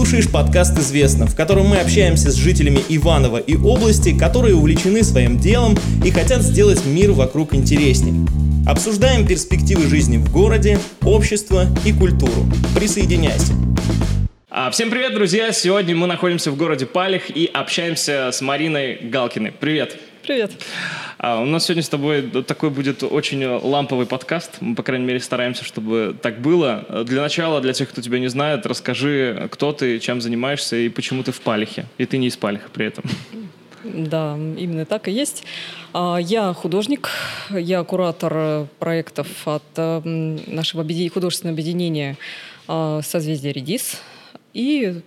слушаешь подкаст «Известно», в котором мы общаемся с жителями Иванова и области, которые увлечены своим делом и хотят сделать мир вокруг интереснее. Обсуждаем перспективы жизни в городе, общество и культуру. Присоединяйся. А, всем привет, друзья! Сегодня мы находимся в городе Палих и общаемся с Мариной Галкиной. Привет! Привет! А, у нас сегодня с тобой такой будет очень ламповый подкаст. Мы, по крайней мере, стараемся, чтобы так было. Для начала, для тех, кто тебя не знает, расскажи, кто ты, чем занимаешься и почему ты в Палихе. И ты не из Палиха при этом. Да, именно так и есть. А, я художник, я куратор проектов от нашего художественного объединения а, «Созвездие Редис». И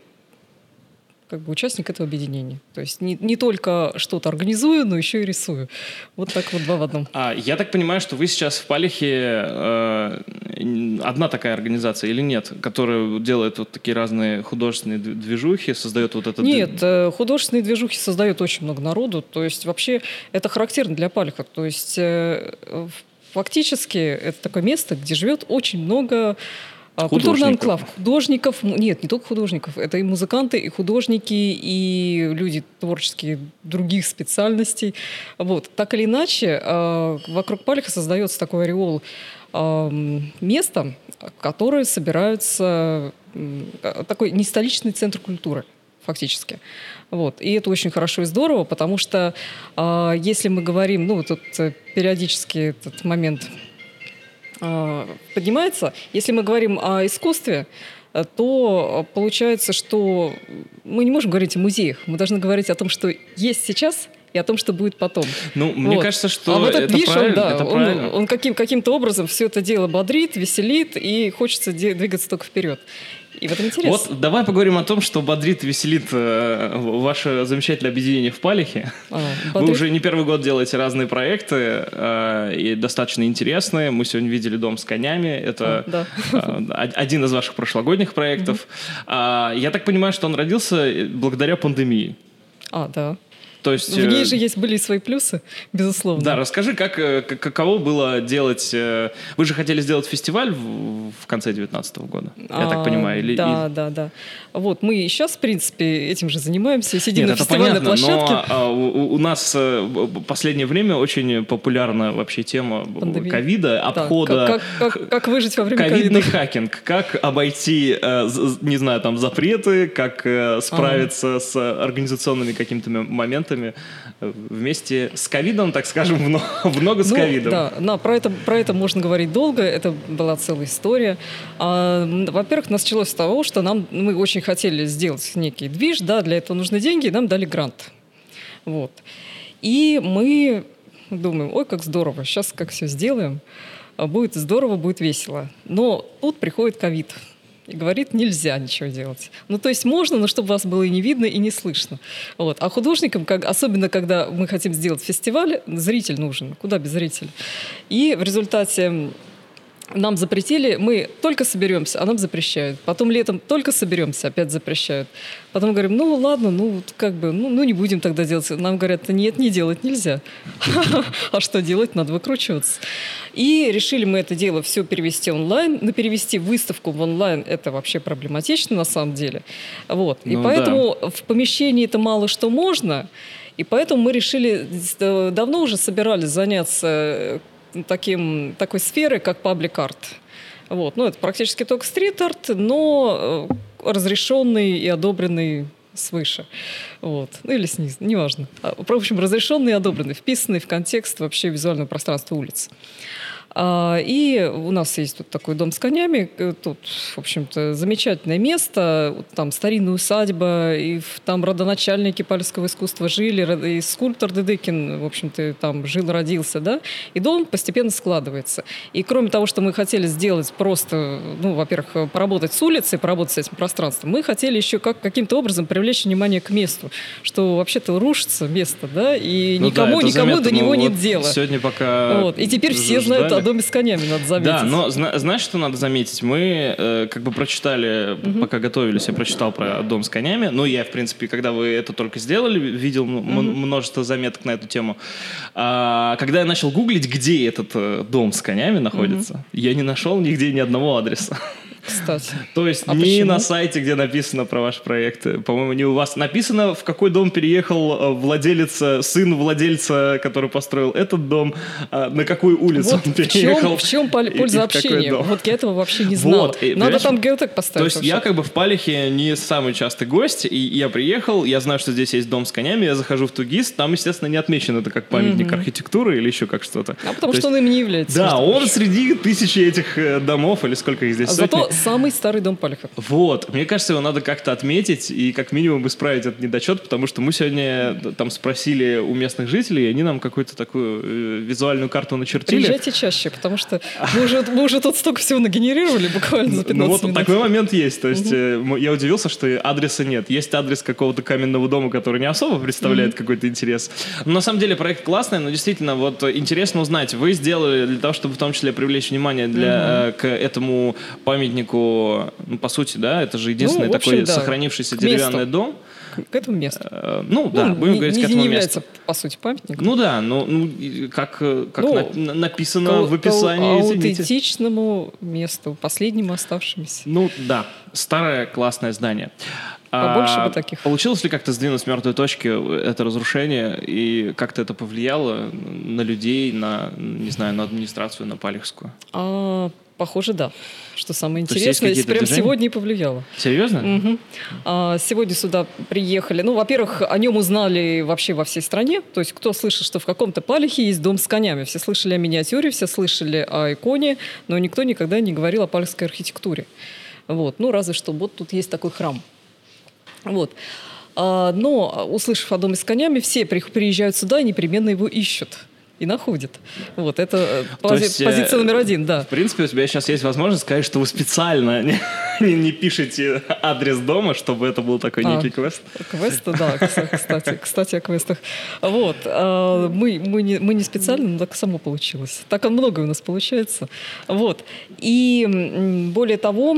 как бы участник этого объединения. То есть не, не только что-то организую, но еще и рисую. Вот так вот два в одном. А, я так понимаю, что вы сейчас в Палихе э, одна такая организация или нет, которая делает вот такие разные художественные движухи, создает вот этот... Нет, э, художественные движухи создает очень много народу. То есть вообще это характерно для Палиха. То есть э, фактически это такое место, где живет очень много культурный анклав художников, нет, не только художников, это и музыканты, и художники, и люди творческие других специальностей. Вот. Так или иначе, а, вокруг Палиха создается такой ореол а, места, которое собираются такой не столичный центр культуры фактически. Вот. И это очень хорошо и здорово, потому что э, если мы говорим, ну, вот тут э, периодически этот момент а, поднимается. Если мы говорим о искусстве, э, то получается, что мы не можем говорить о музеях. Мы должны говорить о том, что есть сейчас, и о том, что будет потом. Ну, вот. мне кажется, что а вот этот это правильно, он, да, это он, правильно. он каким, каким-то образом все это дело бодрит, веселит, и хочется двигаться только вперед. И в этом интерес. Вот давай поговорим о том, что бодрит веселит э, ваше замечательное объединение в Палихе. А, Вы уже не первый год делаете разные проекты, э, и достаточно интересные. Мы сегодня видели «Дом с конями». Это а, да. э, один из ваших прошлогодних проектов. Угу. Э, я так понимаю, что он родился благодаря пандемии. А, да. То есть, в ней э, же есть были свои плюсы, безусловно. Да, расскажи, как, э, каково было делать... Э, вы же хотели сделать фестиваль в, в конце 2019 года, я а, так понимаю? Или, да, и... да, да. Вот, мы и сейчас, в принципе, этим же занимаемся, сидим Нет, на фестивальной понятно, площадке. но а, у, у нас последнее время очень популярна вообще тема ковида, обхода... Как, как, как, как выжить во время ковидный ковида? хакинг, как обойти, не знаю, там, запреты, как справиться ага. с организационными какими-то моментами, ребятами э, вместе с ковидом, так скажем, в ногу с ну, ковидом. Да, да про, это, про это можно говорить долго, это была целая история. А, во-первых, началось с того, что нам, мы очень хотели сделать некий движ, да, для этого нужны деньги, и нам дали грант. Вот. И мы думаем, ой, как здорово, сейчас как все сделаем, будет здорово, будет весело. Но тут приходит ковид и говорит, нельзя ничего делать. Ну, то есть можно, но чтобы вас было и не видно, и не слышно. Вот. А художникам, как, особенно когда мы хотим сделать фестиваль, зритель нужен. Куда без зрителя? И в результате нам запретили, мы только соберемся, а нам запрещают. Потом летом только соберемся, опять запрещают. Потом говорим, ну ладно, ну как бы, ну, ну не будем тогда делать. Нам говорят, нет, не делать нельзя. А что делать? Надо выкручиваться. И решили мы это дело все перевести онлайн. Но перевести выставку в онлайн это вообще проблематично на самом деле. Вот. И ну поэтому в помещении это мало что можно. И поэтому мы решили, э, давно уже собирались заняться таким, такой сферы, как паблик-арт. Вот. Ну, это практически только стрит-арт, но э, разрешенный и одобренный свыше. Вот. Ну или снизу, неважно. А, в общем, разрешенный и одобренный, вписанный в контекст вообще визуального пространства улиц. А, и у нас есть тут такой дом с конями. Э, тут, в общем-то, замечательное место. Там старинная усадьба, и там родоначальники пальского искусства жили, и скульптор Дедыкин, в общем-то, там жил, родился, да. И дом постепенно складывается. И кроме того, что мы хотели сделать просто, ну, во-первых, поработать с улицей, поработать с этим пространством, мы хотели еще как, каким-то образом привлечь внимание к месту, что вообще-то рушится место, да, и ну никому, да, никому заметно. до него ну, нет вот дела. Сегодня пока... Вот. И теперь все знают доме с конями надо заметить. Да, но зна- знаешь, что надо заметить? Мы э, как бы прочитали, угу. пока готовились, я прочитал про дом с конями. Ну, я, в принципе, когда вы это только сделали, видел угу. множество заметок на эту тему. А, когда я начал гуглить, где этот э, дом с конями находится, угу. я не нашел нигде ни одного адреса. Кстати. То есть А не почему? на сайте, где написано про ваш проект, по-моему, не у вас. Написано, в какой дом переехал э, владелец, э, сын владельца, который построил этот дом, а на какую улицу Вот он в переехал. чем, в чем и- и польза в какой общения? дом. Вот я этого вообще не знала. Вот, и, Надо там геотек То поставить. есть я вообще. как бы в Палихе не самый частый гость, и я приехал, я знаю, что здесь есть дом с конями, я захожу в Тугис, там, естественно, не отмечено это как памятник архитектуры или еще как что-то. А потому То что есть- он им не является. Да, он среди тысячи этих э, домов, или сколько их здесь, А сотни. Зато самый старый дом Палихов. Вот, мне кажется, его надо как-то отметить и как минимум исправить этот недочет, потому что мы сегодня там спросили у местных жителей, и они нам какую-то такую э, визуальную карту начертили. Приезжайте чаще, потому что мы уже, мы уже тут столько всего нагенерировали буквально за 15 Ну вот минут. такой момент есть. То есть м- я удивился, что адреса нет. Есть адрес какого-то каменного дома, который не особо представляет какой-то интерес. Но на самом деле проект классный, но действительно вот интересно узнать. Вы сделали для того, чтобы в том числе привлечь внимание для, э, к этому памятнику, ну по сути, да, это же единственный в общем, такой да. сохранившийся деревянный дом. К- этому месту. Э, Ну да, Ну, будем не- говорить не, к этому не месту. является, по сути, памятником. Ну да, ну, ну, и как, э, как Ну, на- на- написано К- в описании, к аутентичному месту, последнему оставшемуся. Ну да, старое классное здание. Побольше А бы таких. Получилось ли как-то сдвинуть с мертвой точки это разрушение и как-то это повлияло на людей, на, не знаю, на администрацию, на Палехскую? А, похоже, да. Что самое То интересное, прям движения? сегодня и повлияло. Серьезно? Мгм. А, Сегодня сюда приехали. Ну, во-первых, о нем узнали вообще во всей стране. То есть, кто слышал, что в каком-то Палихе есть дом с конями. Все слышали о миниатюре, все слышали о иконе, но никто никогда не говорил о палехской архитектуре. Вот. Ну, разве что вот тут есть такой храм. Вот. А, Но, услышав о доме с конями, все при- приезжают сюда и непременно его ищут. И находят. Вот, это э, пози- есть, э, позиция номер один, да. В принципе, у тебя сейчас есть возможность сказать, что вы специально не, не- не пишете адрес дома, чтобы это был такой А. некий квест. Квесты, да, кс- кстати, кстати о квестах. Вот, а, мы, мы, не, мы не специально, но так само получилось. Так многое у нас получается. Вот, и более того,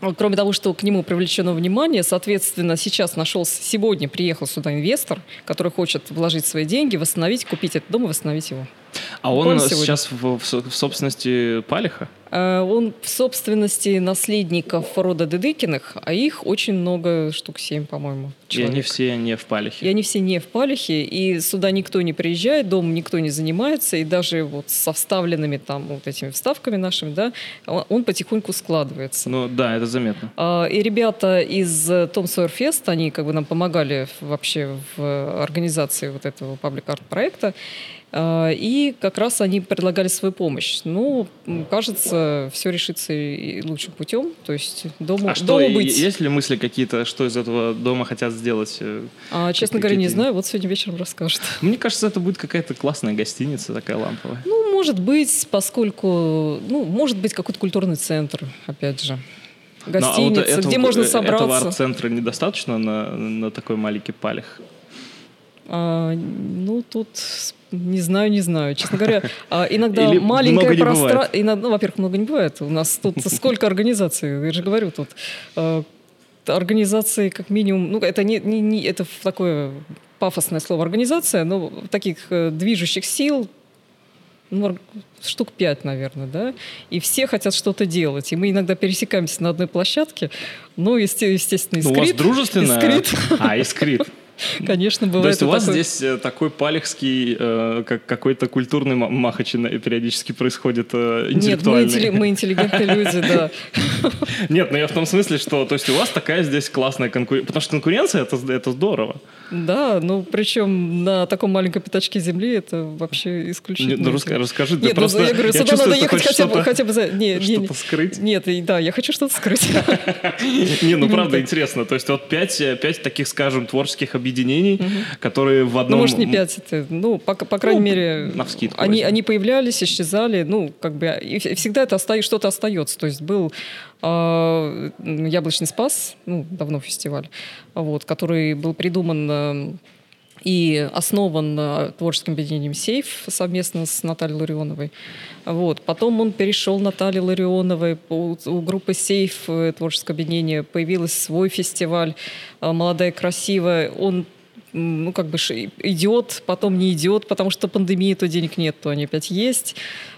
Кроме того, что к нему привлечено внимание, соответственно, сейчас нашелся, сегодня приехал сюда инвестор, который хочет вложить свои деньги, восстановить, купить этот дом и восстановить его. А он сейчас в, в собственности Палиха? Э, Он в собственности наследников рода Дедыкиных, а их очень много, штук семь, по-моему, И они человек. все не в Палихе. И они все не в Палихе, и сюда никто не приезжает, дом никто не занимается, и даже вот со вставленными там вот этими вставками нашими, да, он он потихоньку складывается. Ну да, это заметно. А, И ребята из э, Том Сойер Фест, они как бы нам помогали вообще в организации вот этого паблик-арт проекта. А, И как раз они предлагали свою помощь. Ну, кажется, все решится и лучшим путем. То есть дому, А что, дому и- быть. есть ли мысли какие-то, что из этого дома хотят сделать? э? А, честно говоря, не знаю. Вот сегодня вечером расскажут. Мне кажется, это будет какая-то классная гостиница такая ламповая. Ну, может быть, поскольку... Ну, может быть, какой-то культурный центр, опять же. Ну, а вот Гостиница, этого- где можно э, Этого собраться. арт-центра недостаточно на, на такой маленький палех? А, ну, тут не знаю, не знаю. Честно говоря, а, иногда Или маленькое пространство... Ну, во-первых, много не бывает. У нас тут сколько организаций, я же говорю, тут э, организации как минимум... Ну, это не, не, не- это такое пафосное слово организация, но таких э, движущих сил ну, штук пять, наверное, да, и все хотят что-то делать, и мы иногда пересекаемся на одной площадке, ну, есте- естественно, Ну, у вас искрит, дружественная... искрит, А, искрит. конечно, То бывает есть у вас такое. здесь э, такой палехский, э, как какой-то культурный ма- махач на- периодически происходит э, Нет, мы, интеллектуальный. интелли- мы интеллигентные люди, да. Нет, но я в том смысле, что то есть у вас такая здесь классная конкуренция. Потому что конкуренция это, это здорово. Да, ну причем на таком маленьком пятачке земли это вообще исключительно. Не, ну, раска- расскажи, Нет, ну, просто... я говорю, сюда надо ты ехать хотя бы, хотя бы за... Не, что-то не. скрыть. Нет, да, я хочу что-то скрыть. Не, ну правда интересно. То есть вот пять, э, пять таких, скажем, творческих объединений, которые в Ну, одном... может, не пять, это, ну, по, по крайней Ну, мере, навскидку они, они появлялись, исчезали, ну, как бы, и вс- всегда это оста- что-то остается. То есть был а, «Яблочный спас», ну, давно фестиваль, вот, который был придуман э, и основан э, творческим объединением «Сейф» совместно с Натальей Ларионовой. Вот. Потом он перешел Наталье Ларионовой. У, группы «Сейф» творческое объединение появился свой фестиваль э, «Молодая красивая». Он ну, как бы идет, потом не идет, потому что пандемия, то денег нет, то они опять есть.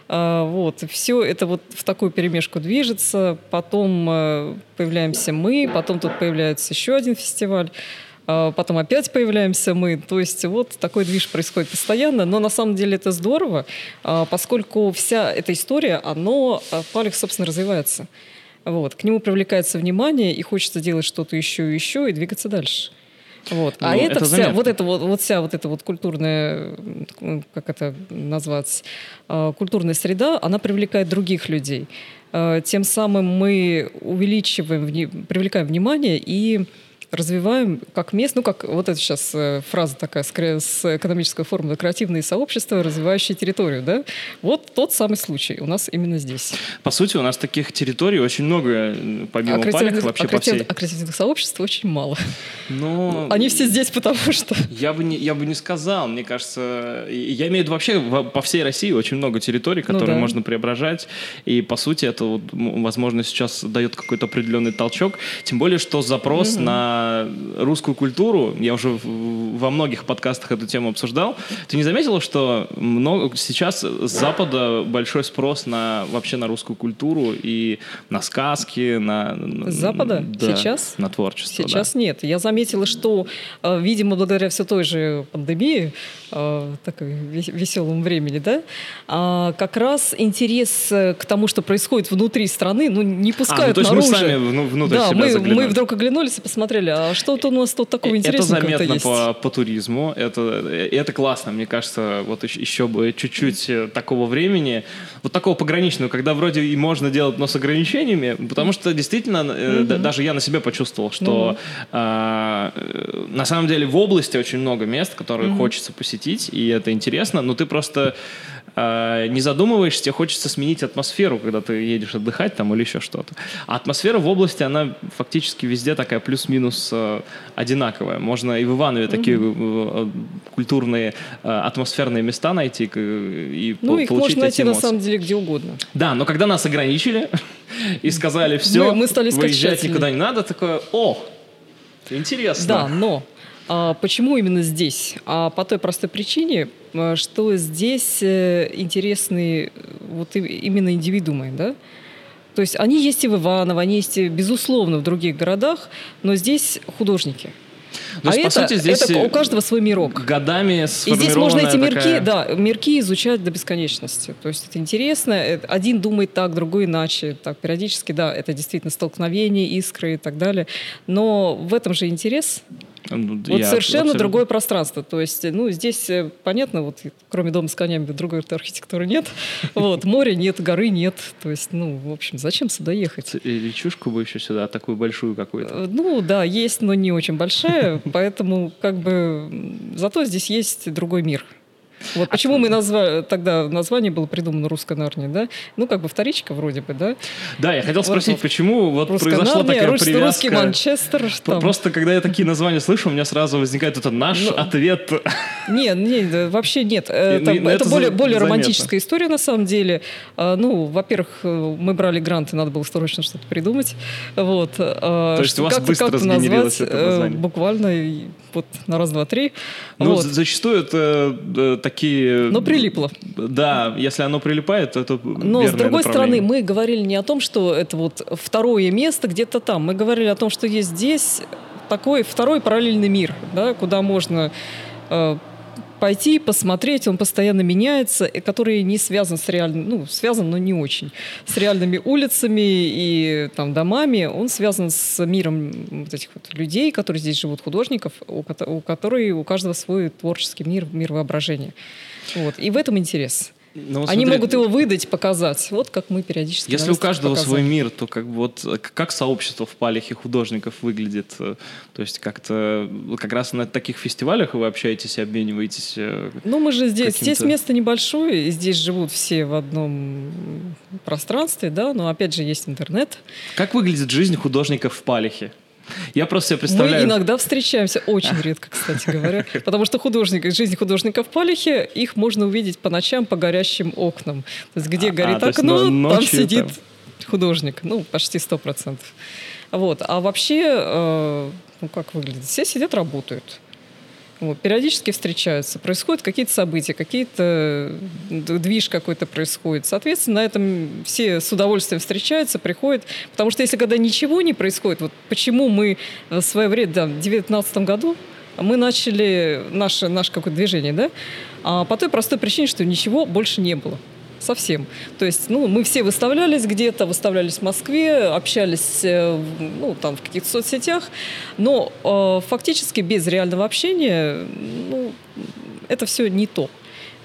А, вот, все это вот в такую перемешку движется. Потом э, появляемся мы, потом тут появляется еще один фестиваль потом опять появляемся мы. То есть вот такой движ происходит постоянно, но на самом деле это здорово, а, поскольку вся эта история, оно, Палих, собственно, развивается. Вот. К нему привлекается внимание, и хочется делать что-то еще и еще, и двигаться дальше. Вот. А ну, это, это вся, вот это вот, вот вся вот эта вот культурная, как это назвать, а, культурная среда, она привлекает других людей. А, тем самым мы увеличиваем, привлекаем внимание и развиваем как мест, ну как вот это сейчас э, фраза такая скорее с экономической формы, креативные сообщества, развивающие территорию, да? Вот тот самый случай у нас именно здесь. По сути, у нас таких территорий очень много, помимо а палек, вообще а по всей. А креативных сообществ очень мало. Но... Они все здесь, потому что... Я бы, не, я бы не сказал, мне кажется, я имею в виду вообще по всей России очень много территорий, ну которые ну, да. можно преображать, и по сути это, вот, возможно, сейчас дает какой-то определенный толчок, тем более, что запрос угу. на русскую культуру, я уже во многих подкастах эту тему обсуждал, ты не заметила, что много, сейчас с Запада большой спрос на вообще на русскую культуру и на сказки, на... С Запада? Да, сейчас? На творчество, Сейчас да. нет. Я заметила, что, э, видимо, благодаря все той же пандемии, э, такой веселому времени, да, а, как раз интерес к тому, что происходит внутри страны, ну, не пускают а, ну, то есть наружу. мы сами внутрь да, себя мы, заглянули. мы вдруг оглянулись и посмотрели, а что-то у нас тут такого интересного Это заметно по, по туризму, это, это классно, мне кажется, вот еще бы чуть-чуть э, такого времени, вот такого пограничного, когда вроде и можно делать, но с ограничениями, потому что действительно, mm-hmm. да, даже я на себе почувствовал, что mm-hmm. на самом деле в области очень много мест, которые mm-hmm. хочется посетить, и это интересно, но ты просто э, не задумываешься, тебе хочется сменить атмосферу, когда ты едешь отдыхать там или еще что-то. А атмосфера в области, она фактически везде такая плюс-минус э, одинаковая. Можно и в Иванове mm-hmm. такие э, культурные э, атмосферные места найти и ну, по- их получить можно найти эмоции. на самом деле где угодно. Да, но когда нас ограничили и сказали, все, мы, мы стали выезжать никуда не надо, такое, о, интересно. Да, но почему именно здесь? А по той простой причине, э, что здесь э, интересны э, вот именно индивидуумы, да? То есть они есть и в Иваново, они есть, и, безусловно, в других городах, но здесь художники. То есть, а по это, сути, здесь это у каждого свой мирок. Годами И здесь можно эти мирки, такая... да, мирки изучать до бесконечности. То есть это интересно. Один думает так, другой иначе. Так, периодически, да, это действительно столкновение, искры и так далее. Но в этом же интерес. Ну, вот совершенно абсолютно... другое пространство. То есть, ну, здесь э, понятно, вот кроме дома с конями другой архитектуры нет. Вот, моря нет, горы нет. То есть, ну, в общем, зачем сюда ехать? Речушку бы еще сюда, такую большую какую-то. Э, ну, да, есть, но не очень большая. Поэтому, как бы, зато здесь есть другой мир. Вот почему мы назвали, тогда название было придумано «Русская Нарния», да? Ну, как бы вторичка вроде бы, да? Да, я хотел спросить, вот, почему вот произошла Нарния, такая русский, привязка? Русский Манчестер. Там. Просто, когда я такие названия слышу, у меня сразу возникает это наш ну, ответ. Нет, нет, вообще нет. Это, ну, это, это более, более романтическая история, на самом деле. А, ну, во-первых, мы брали гранты, надо было срочно что-то придумать. Вот. А, То есть у вас как быстро как сгенерилось это название? Э, буквально вот на раз, два, три. Ну, вот. зачастую это э, такие... Но прилипло. Да, если оно прилипает, то это Но с другой стороны, мы говорили не о том, что это вот второе место где-то там. Мы говорили о том, что есть здесь такой второй параллельный мир, да, куда можно э, пойти, посмотреть, он постоянно меняется, и который не связан с реальным, ну, связан, но не очень, с реальными улицами и там домами, он связан с миром вот этих вот людей, которые здесь живут, художников, у, у которых у каждого свой творческий мир, мир воображения. Вот. И в этом интерес. Ну, Они смотри, могут его выдать, показать. Вот как мы периодически. Если у каждого показываем. свой мир, то как бы вот как сообщество в Палихе художников выглядит? То есть как-то как раз на таких фестивалях вы общаетесь и обмениваетесь. Э, ну мы же здесь здесь место небольшое, и здесь живут все в одном пространстве, да. Но опять же есть интернет. Как выглядит жизнь художников в Палихе? Я просто себе представляю... Мы иногда встречаемся, очень редко, кстати говоря, потому что художник, жизнь художника в Палихе, их можно увидеть по ночам по горящим окнам. То есть где а, горит а, окно, там сидит там... художник, ну, почти сто процентов. Вот. А вообще, э, ну, как выглядит? Все сидят, работают. Вот, периодически встречаются, происходят какие-то события, какие-то движ какой-то происходит. Соответственно, на этом все с удовольствием встречаются, приходят. Потому что если когда ничего не происходит, вот почему мы в свое время, да, в 2019 году мы начали наше, наше какое-то движение, да, а по той простой причине, что ничего больше не было совсем. То есть, ну, мы все выставлялись где-то, выставлялись в Москве, общались, э, ну, там, в каких-то соцсетях, но э, фактически без реального общения, ну, это все не то.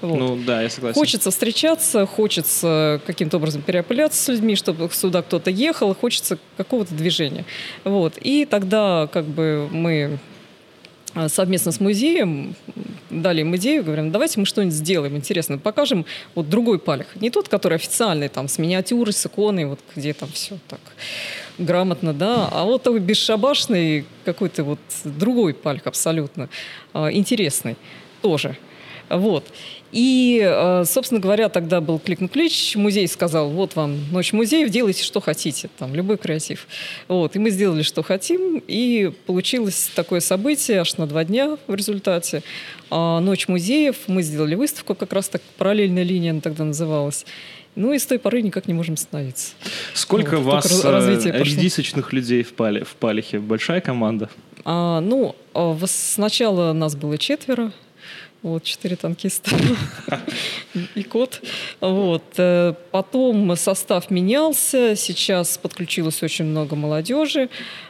Вот. Ну да, я согласен. Хочется встречаться, хочется каким-то образом переопыляться с людьми, чтобы сюда кто-то ехал, хочется какого-то движения. Вот. И тогда как бы мы совместно с музеем дали им идею, говорим, давайте мы что-нибудь сделаем интересно, покажем вот другой палех. Не тот, который официальный, там, с миниатюрой, с иконой, вот где там все так грамотно, да, а вот такой бесшабашный какой-то вот другой пальх абсолютно а, интересный тоже. Вот. И, э, собственно говоря, тогда был клик-клич, музей сказал, вот вам ночь музеев, делайте, что хотите, там, любой креатив. Вот. И мы сделали, что хотим, и получилось такое событие аж на два дня в результате. А ночь музеев, мы сделали выставку, как раз так параллельная линия она тогда называлась. Ну и с той поры никак не можем остановиться. Сколько вот, вас э, редисочных людей в, Пале, в Палихе? Большая команда? А, ну, а, сначала нас было четверо, вот, четыре танкиста и кот. Вот. Э, потом состав менялся, сейчас подключилось очень много молодежи.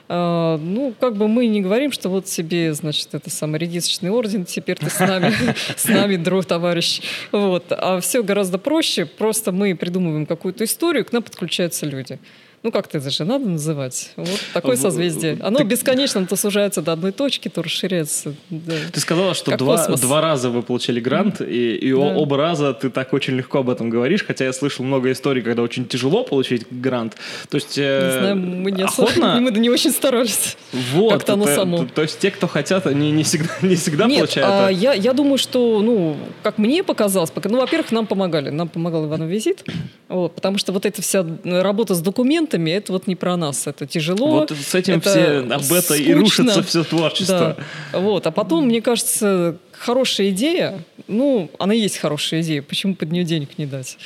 Э, ну, как бы мы не говорим, что вот себе, значит, это самый редисочный орден, теперь ты с нами, с нами, друг, товарищ. Вот. А все гораздо проще. Просто мы придумываем какую-то историю, к нам подключаются люди ну как-то это же надо называть. Вот такое созвездие. Оно Ты... бесконечно то сужается до одной точки, то расширяется. Да. Ты сказала, что два, два раза вы получили грант, mm-hmm. и, и да. оба раза ты так очень легко об этом говоришь, хотя я слышал много историй, когда очень тяжело получить грант. То есть... Э, не знаю, мы не охотно... особо, мы не очень старались. Вот. Как-то оно само. То, то есть те, кто хотят, они не всегда, не всегда Нет, получают. А, я, я думаю, что, ну, как мне показалось, пока, ну, во-первых, нам помогали. Нам помогал Иванов Визит, вот, потому что вот эта вся работа с документами, это вот не про нас. Это тяжело. Вот с этим это все об это скучно. и рушится все творчество. Да. Вот. А потом, мне кажется, хорошая идея, ну, она есть хорошая идея, почему под нее денег не дать?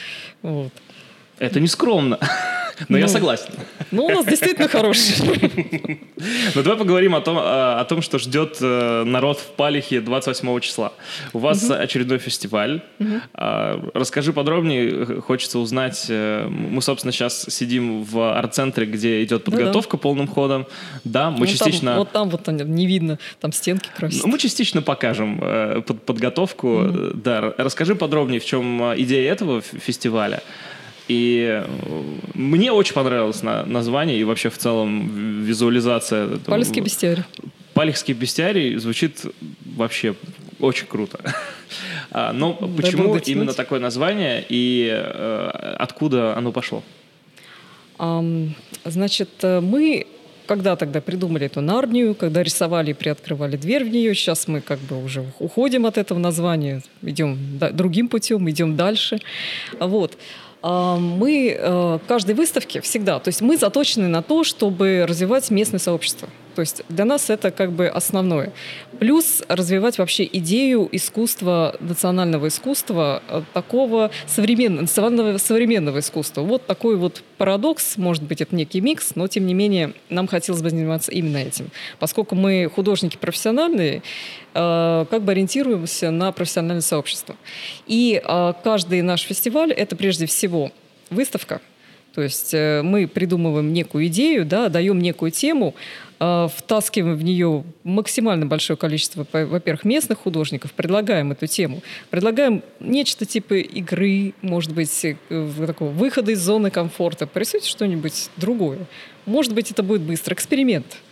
Вот. Это не скромно. Но ну, я согласен. Ну, у нас действительно хороший. Ну, давай поговорим о том, о том, что ждет э, народ в Палихе 28 числа. У вас угу. очередной фестиваль. Угу. Расскажи подробнее, хочется узнать. Э, мы, собственно, сейчас сидим в арт-центре, где идет подготовка да, да. полным ходом. Да, мы ну, частично... Там, вот там вот не видно, там стенки красят. Мы частично покажем э, под, подготовку. Угу. Да, расскажи подробнее, в чем идея этого фестиваля. И э, мне очень понравилось на, название и вообще в целом визуализация. Палехский бестиарий. Палехский бестиарий звучит вообще очень круто. А, но почему именно такое название и э, откуда оно пошло? Значит, э, мы когда тогда придумали эту Нарнию, когда рисовали и приоткрывали дверь в нее, сейчас мы как бы уже уходим от этого названия, идем другим путем, идем дальше. Вот. А, мы э, каждой выставке всегда, то есть мы заточены на то, чтобы развивать местное сообщество. То есть для нас это как бы основное. Плюс развивать вообще идею искусства, национального искусства, э, такого современного, национального современного искусства. Вот такой вот парадокс, может быть, это некий микс, но тем не менее нам хотелось бы заниматься именно этим. Поскольку мы художники профессиональные, э, как бы ориентируемся на профессиональное сообщество. И э, каждый наш фестиваль — это прежде всего выставка, то есть мы придумываем некую идею, да, даем некую тему, а, втаскиваем в нее максимально большое количество, во-первых, местных художников, предлагаем эту тему, предлагаем нечто типа игры, может быть, э, такого выхода из зоны комфорта, порисуйте что-нибудь другое. Может быть, это будет быстро. Эксперимент –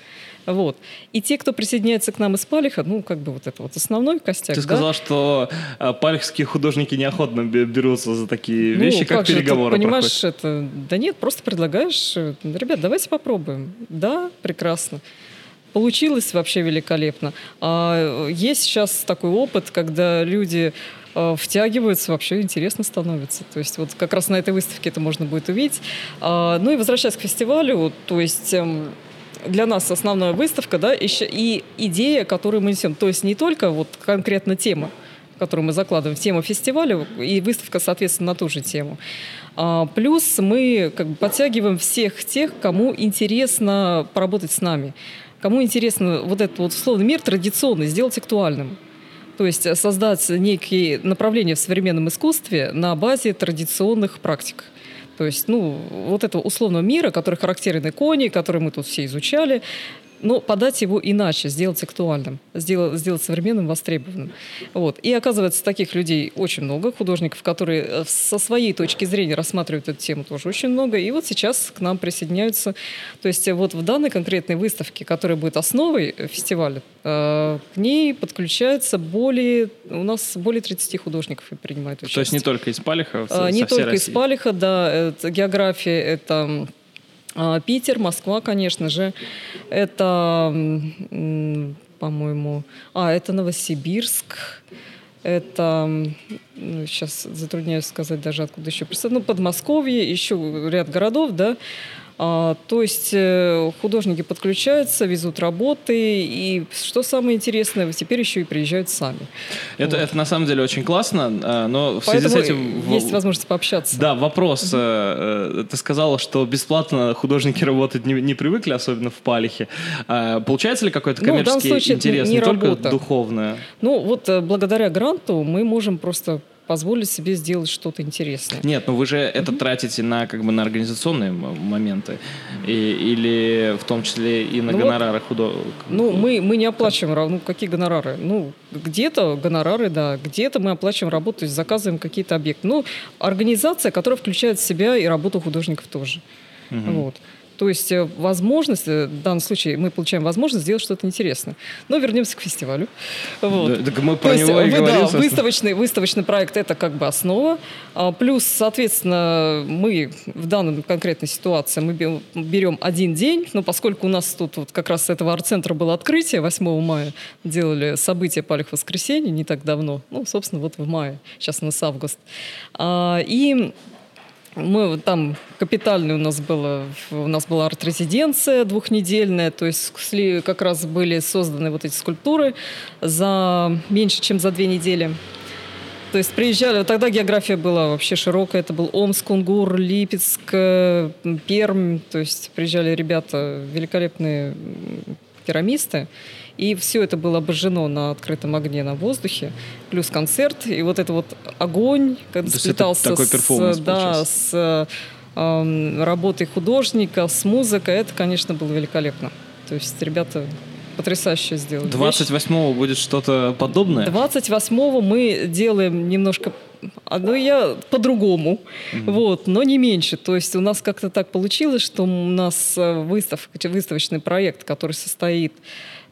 вот. И те, кто присоединяется к нам из Палиха, ну, как бы вот это вот основной костяк. Ты сказал, да? что э, палихские художники неохотно берутся за такие ну, вещи, как, как переговоры же, понимаешь, проходят. это... Да нет, просто предлагаешь, э, ребят, давайте попробуем. Да, прекрасно. Получилось вообще великолепно. А есть сейчас такой опыт, когда люди э, втягиваются, вообще интересно становится. То есть вот как раз на этой выставке это можно будет увидеть. А, ну и возвращаясь к фестивалю, то есть эм, для нас основная выставка, да, еще и идея, которую мы несем. То есть не только вот конкретно тема, которую мы закладываем в тему фестиваля, и выставка, соответственно, на ту же тему. А, плюс мы как бы подтягиваем всех тех, кому интересно поработать с нами, кому интересно вот этот вот условный мир традиционный сделать актуальным. То есть создать некие направления в современном искусстве на базе традиционных практик. То есть, ну, вот этого условного мира, который характерен иконе, который мы тут все изучали, но подать его иначе, сделать актуальным, сделать, сделать современным, востребованным. Вот. И оказывается, таких людей очень много, художников, которые э, со своей точки зрения рассматривают эту тему тоже очень много. И вот сейчас к нам присоединяются, то есть вот в данной конкретной выставке, которая будет основой фестиваля, э, к ней подключается более, у нас более 30 художников принимают участие. То есть не только из Палиха, со, Не только России. из Палиха, да, это география, это а, Питер, Москва, конечно же. Это, по-моему, а, это Новосибирск. Это, ну, сейчас затрудняюсь сказать даже откуда еще. Ну, Подмосковье, еще ряд городов, да. А, то есть э, художники подключаются, везут работы, и что самое интересное, теперь еще и приезжают сами. Это, вот. это на самом деле очень классно, а, но в связи Поэтому с этим... есть возможность пообщаться. Да, вопрос. Угу. Ты сказала, что бесплатно художники работать не, не привыкли, особенно в Палихе. Получается ли какой-то коммерческий ну, интерес, не, не только духовное? Ну, вот благодаря гранту мы можем просто позволить себе сделать что-то интересное. Нет, ну вы же это mm-hmm. тратите на как бы на организационные моменты и, или в том числе и на ну гонорары вот, худо... Ну мы мы не оплачиваем, ну какие гонорары? Ну где-то гонорары, да, где-то мы оплачиваем работу, то есть заказываем какие-то объекты. Ну организация, которая включает в себя и работу художников тоже. Mm-hmm. Вот. То есть э, возможность, э, в данном случае мы получаем возможность сделать что-то интересное. Но вернемся к фестивалю. Вот. Да, так мы про То него есть, и говорим. Да, выставочный, выставочный проект – это как бы основа. А, плюс, соответственно, мы в данной конкретной ситуации мы берем один день, но поскольку у нас тут вот как раз с этого арт-центра было открытие 8 мая, делали событие Палих воскресенье не так давно, ну, собственно, вот в мае, сейчас у нас август. А, и мы там капитальный у нас было, у нас была арт-резиденция двухнедельная, то есть как раз были созданы вот эти скульптуры за меньше, чем за две недели. То есть приезжали, тогда география была вообще широкая, это был Омск, Кунгур, Липецк, э, Пермь, то есть приезжали ребята, великолепные керамисты, и все это было обожжено на открытом огне на воздухе, плюс концерт. И вот это вот огонь, когда сплетался с, да, с э, работой художника, с музыкой, это, конечно, было великолепно. То есть ребята потрясающе сделали. 28-го будет что-то подобное? 28-го мы делаем немножко ну, я по-другому, mm-hmm. вот, но не меньше. То есть у нас как-то так получилось, что у нас э, выставка, выставочный проект, который состоит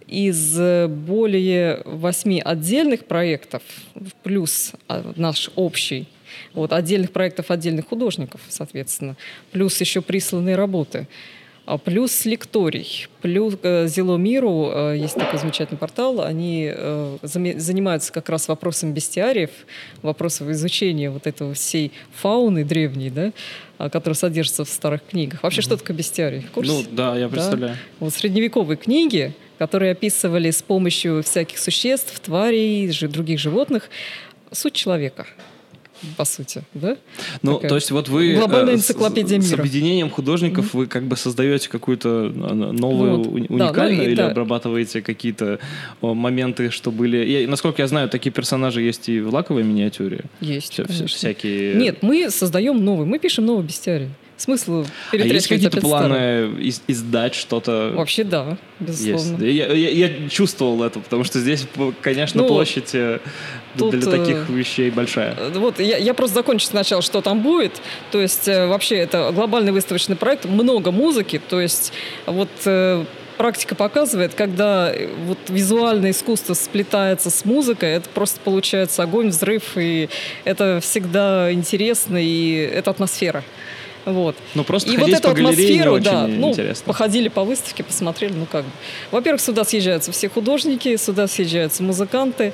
из э, более восьми отдельных проектов, плюс а, наш общий, вот, отдельных проектов отдельных художников, соответственно, плюс еще присланные работы, а, плюс лекторий, плюс э, Зело Миру, э, есть такой замечательный портал, они занимаются как раз вопросом бестиариев, вопросом изучения вот этого всей фауны древней, да, а, которая содержится в старых книгах. Вообще, mm-hmm. что такое бестиарий? В курсе? Ну, да, я представляю. Да? Вот средневековые книги, которые описывали с помощью всяких существ, тварей, других животных суть человека по сути, да? Ну, Такая то есть вот вы глобальная э, энциклопедия с, мира. с объединением художников mm-hmm. вы как бы создаете какую-то новую вот. уникальную да, ну, или да. обрабатываете какие-то моменты, что были. Я, насколько я знаю, такие персонажи есть и в лаковой миниатюре. Есть. Вся, всякие. Нет, мы создаем новый, мы пишем новый бестиарий. Смысл а есть какие-то планы из- издать что-то? Вообще да, безусловно. Есть. Я, я, я чувствовал это, потому что здесь, конечно, ну, площадь э, тут, для таких э, вещей большая. Вот я, я просто закончу сначала, что там будет. То есть э, вообще это глобальный выставочный проект, много музыки. То есть вот практика показывает, когда вот визуальное искусство сплетается с музыкой, это просто получается огонь, взрыв, и это всегда интересно, и это атмосфера. Вот. Ну, просто и вот эту атмосферу, да, ну, интересно. походили по выставке, посмотрели, ну, как бы. Во-первых, сюда съезжаются все художники, сюда съезжаются музыканты.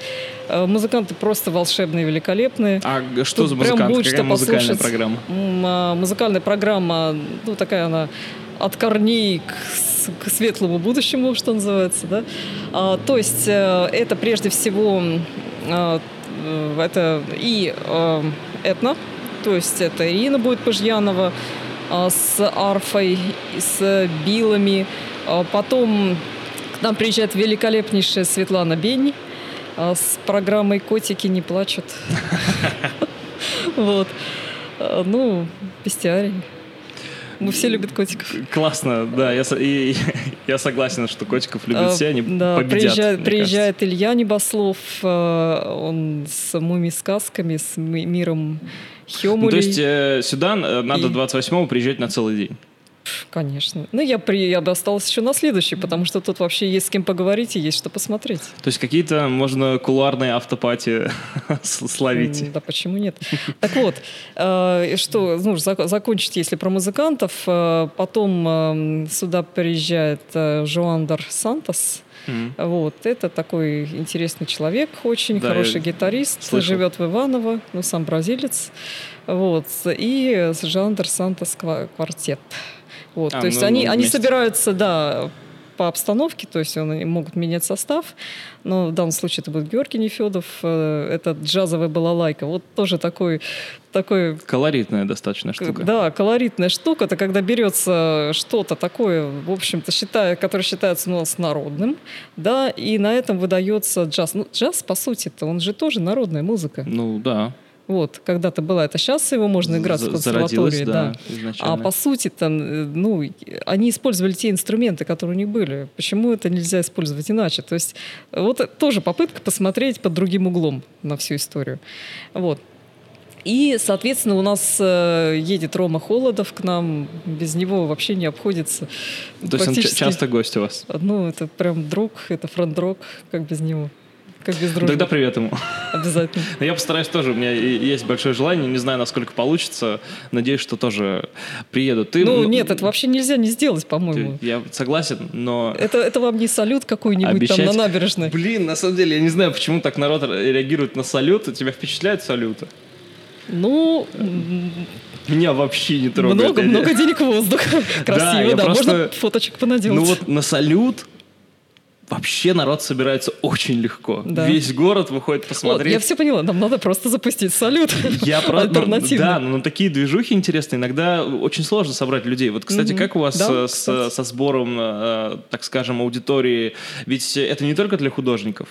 Э, музыканты просто волшебные, великолепные. А что Тут за музыканты? Какая музыкальная послушать. программа? А, музыкальная программа, ну, такая она от корней к, к светлому будущему, что называется, да. А, то есть э, это прежде всего а, это и а, этно, то есть это Ирина будет Пожьянова а, с арфой, с билами. А, потом к нам приезжает великолепнейшая Светлана Бень а, с программой «Котики не плачут». Вот. Ну, бестиарий. Мы все любят котиков. Классно, да. Я, и, я согласен, что котиков любят все, они да, победят. Приезжает, приезжает Илья Небослов, он с муми-сказками, с миром Хёмули. Ну, то есть э, сюда надо и... 28-го приезжать на целый день? Конечно. Ну, я, при, я бы осталась еще на следующий, потому что тут вообще есть с кем поговорить и есть что посмотреть. То есть какие-то, можно, кулуарные автопати словить? Да почему нет? Так вот, э, что, ну, закончить, если про музыкантов. Э, потом э, сюда приезжает Жоандер Сантос, Mm-hmm. Вот, это такой интересный человек, очень да, хороший гитарист, слышал. живет в Иваново, ну, сам бразилец. Вот, и Жандер Сантос квартет. Вот, а, то есть ну, они, они собираются, да, по обстановке, то есть они могут менять состав, но в данном случае это будет Георгий Нефедов, это джазовая балалайка, вот тоже такой... такой Колоритная достаточно штука. Да, колоритная штука, это когда берется что-то такое, в общем-то, считая, которое считается у нас народным, да, и на этом выдается джаз. Ну, джаз, по сути-то, он же тоже народная музыка. Ну, да. Вот, когда-то была это, сейчас его можно играть в консерватории, да. да. А по сути там, ну, они использовали те инструменты, которые у них были. Почему это нельзя использовать иначе? То есть вот тоже попытка посмотреть под другим углом на всю историю. Вот. И, соответственно, у нас э, едет Рома Холодов к нам. Без него вообще не обходится. То есть он часто гость у вас? Ну, это прям друг, это фронт-рок, как без него. Как без дружбы. Тогда привет ему. Обязательно. Но я постараюсь тоже. У меня есть большое желание. Не знаю, насколько получится. Надеюсь, что тоже приеду. Ты, ну, нет, это вообще нельзя не сделать, по-моему. Я согласен, но... Это, это вам не салют какой-нибудь Обещать... там на набережной. Блин, на самом деле, я не знаю, почему так народ реагирует на салют. Тебя впечатляют салюты? Ну... Меня вообще не трогает. Много, много денег в воздух. Красиво, да. Просто... Можно фоточек понаделать. Ну вот на салют вообще народ собирается очень легко. Да. Весь город выходит посмотреть. Вот, я все поняла, нам надо просто запустить салют. Я про... Альтернативно. Да, но такие движухи интересные. Иногда очень сложно собрать людей. Вот, кстати, mm-hmm. как у вас да, с, со сбором, э, так скажем, аудитории? Ведь это не только для художников,